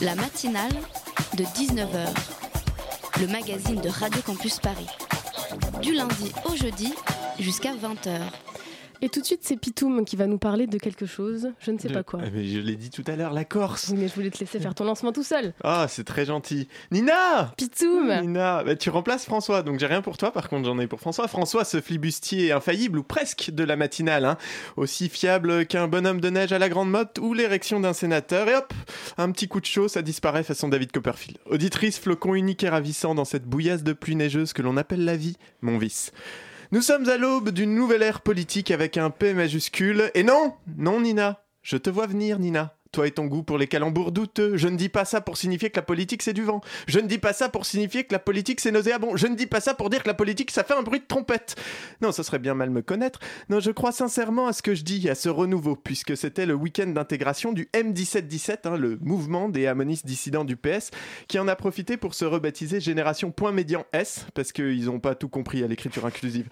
La matinale de 19h, le magazine de Radio Campus Paris. Du lundi au jeudi jusqu'à 20h. Et tout de suite, c'est Pitoum qui va nous parler de quelque chose. Je ne sais De- pas quoi. Ah, mais je l'ai dit tout à l'heure, la Corse. Oui, mais je voulais te laisser faire ton lancement tout seul. Ah, c'est très gentil. Nina Pitoum Nina, bah, tu remplaces François, donc j'ai rien pour toi, par contre j'en ai pour François. François, ce flibustier infaillible, ou presque, de la matinale, hein. aussi fiable qu'un bonhomme de neige à la grande motte ou l'érection d'un sénateur, et hop, un petit coup de chaud, ça disparaît façon David Copperfield. Auditrice, flocon unique et ravissant dans cette bouillasse de pluie neigeuse que l'on appelle la vie, mon vice. Nous sommes à l'aube d'une nouvelle ère politique avec un P majuscule, et non, non Nina, je te vois venir Nina. Toi et ton goût pour les calembours douteux. Je ne dis pas ça pour signifier que la politique c'est du vent. Je ne dis pas ça pour signifier que la politique c'est nauséabond. Je ne dis pas ça pour dire que la politique ça fait un bruit de trompette. Non, ça serait bien mal me connaître. Non, je crois sincèrement à ce que je dis, à ce renouveau, puisque c'était le week-end d'intégration du M1717, hein, le mouvement des harmonistes dissidents du PS, qui en a profité pour se rebaptiser Génération Point Médian S, parce qu'ils n'ont pas tout compris à l'écriture inclusive.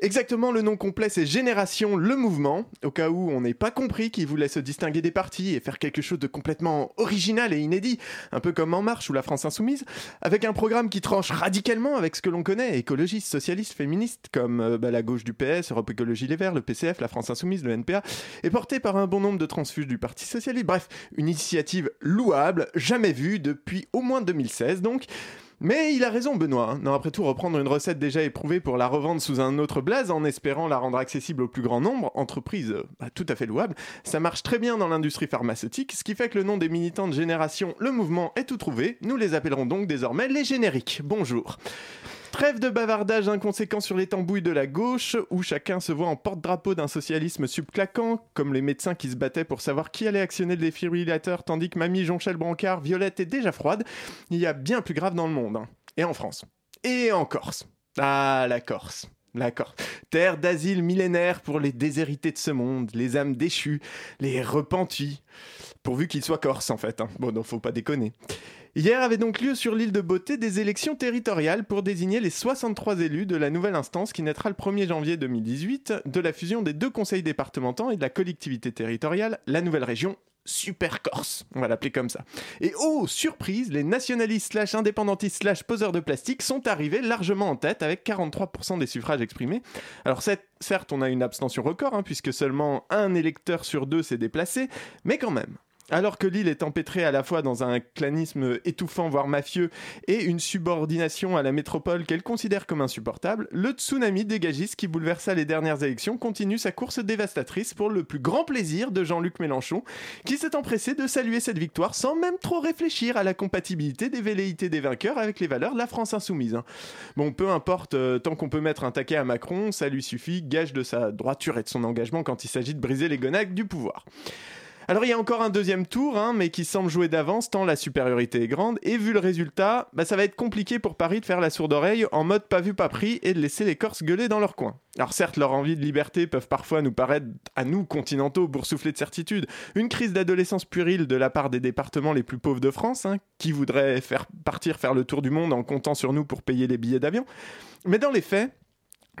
Exactement, le nom complet c'est Génération Le Mouvement, au cas où on n'ait pas compris qu'ils voulaient se distinguer des partis et faire quelque chose de complètement original et inédit, un peu comme En Marche ou la France Insoumise, avec un programme qui tranche radicalement avec ce que l'on connaît, écologistes, socialistes, féministes, comme euh, bah, la gauche du PS, Europe Écologie Les Verts, le PCF, la France Insoumise, le NPA, et porté par un bon nombre de transfuges du Parti Socialiste. Bref, une initiative louable, jamais vue depuis au moins 2016 donc. Mais il a raison, Benoît. hein. Non, après tout, reprendre une recette déjà éprouvée pour la revendre sous un autre blaze en espérant la rendre accessible au plus grand nombre, entreprise euh, bah, tout à fait louable, ça marche très bien dans l'industrie pharmaceutique, ce qui fait que le nom des militants de génération Le Mouvement est tout trouvé. Nous les appellerons donc désormais les génériques. Bonjour. Trêve de bavardage inconséquent sur les tambouilles de la gauche, où chacun se voit en porte-drapeau d'un socialisme subclaquant, comme les médecins qui se battaient pour savoir qui allait actionner le défibrillateur, tandis que mamie Jonchel Brancard, Violette est déjà froide. Il y a bien plus grave dans le monde, hein. et en France, et en Corse. Ah, la Corse. Corse. Terre d'asile millénaire pour les déshérités de ce monde, les âmes déchues, les repentis. Pourvu qu'ils soient corses, en fait. hein. Bon, non, faut pas déconner. Hier avait donc lieu sur l'île de Beauté des élections territoriales pour désigner les 63 élus de la nouvelle instance qui naîtra le 1er janvier 2018 de la fusion des deux conseils départementaux et de la collectivité territoriale, la nouvelle région Super Corse, on va l'appeler comme ça. Et oh, surprise, les nationalistes slash indépendantistes slash poseurs de plastique sont arrivés largement en tête avec 43% des suffrages exprimés. Alors certes, on a une abstention record, hein, puisque seulement un électeur sur deux s'est déplacé, mais quand même. Alors que l'île est empêtrée à la fois dans un clanisme étouffant, voire mafieux, et une subordination à la métropole qu'elle considère comme insupportable, le tsunami dégagiste qui bouleversa les dernières élections continue sa course dévastatrice pour le plus grand plaisir de Jean-Luc Mélenchon, qui s'est empressé de saluer cette victoire sans même trop réfléchir à la compatibilité des velléités des vainqueurs avec les valeurs de la France insoumise. hein. Bon, peu importe, euh, tant qu'on peut mettre un taquet à Macron, ça lui suffit, gage de sa droiture et de son engagement quand il s'agit de briser les gonagues du pouvoir. Alors il y a encore un deuxième tour, hein, mais qui semble jouer d'avance tant la supériorité est grande, et vu le résultat, bah, ça va être compliqué pour Paris de faire la sourde oreille en mode pas vu pas pris et de laisser les Corses gueuler dans leur coin. Alors certes, leur envie de liberté peuvent parfois nous paraître, à nous continentaux, boursouflés de certitude, une crise d'adolescence puérile de la part des départements les plus pauvres de France, hein, qui voudraient faire partir faire le tour du monde en comptant sur nous pour payer les billets d'avion. Mais dans les faits,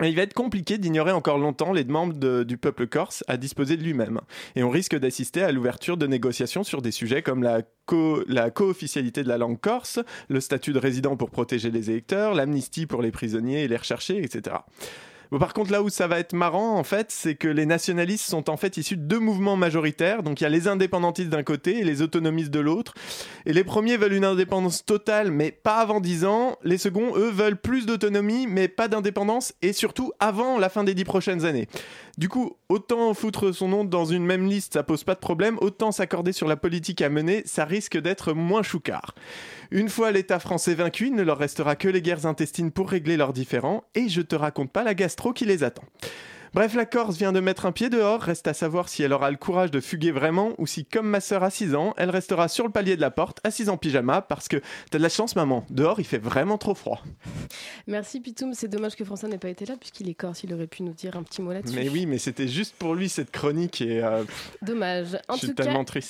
il va être compliqué d'ignorer encore longtemps les demandes de- du peuple corse à disposer de lui-même. Et on risque d'assister à l'ouverture de négociations sur des sujets comme la, co- la co-officialité de la langue corse, le statut de résident pour protéger les électeurs, l'amnistie pour les prisonniers et les recherchés, etc. Par contre, là où ça va être marrant, en fait, c'est que les nationalistes sont en fait issus de deux mouvements majoritaires. Donc, il y a les indépendantistes d'un côté et les autonomistes de l'autre. Et les premiers veulent une indépendance totale, mais pas avant 10 ans. Les seconds, eux, veulent plus d'autonomie, mais pas d'indépendance, et surtout avant la fin des 10 prochaines années. Du coup, autant foutre son nom dans une même liste, ça pose pas de problème, autant s'accorder sur la politique à mener, ça risque d'être moins choucard. Une fois l'État français vaincu, il ne leur restera que les guerres intestines pour régler leurs différends, et je te raconte pas la gastro qui les attend. Bref, la Corse vient de mettre un pied dehors, reste à savoir si elle aura le courage de fuguer vraiment ou si, comme ma sœur à 6 ans, elle restera sur le palier de la porte, assise en pyjama, parce que t'as de la chance, maman, dehors il fait vraiment trop froid. Merci Pitoum, c'est dommage que François n'ait pas été là puisqu'il est corse, il aurait pu nous dire un petit mot là-dessus. Mais oui, mais c'était juste pour lui cette chronique et euh, Dommage. En je suis tout cas, tellement triste.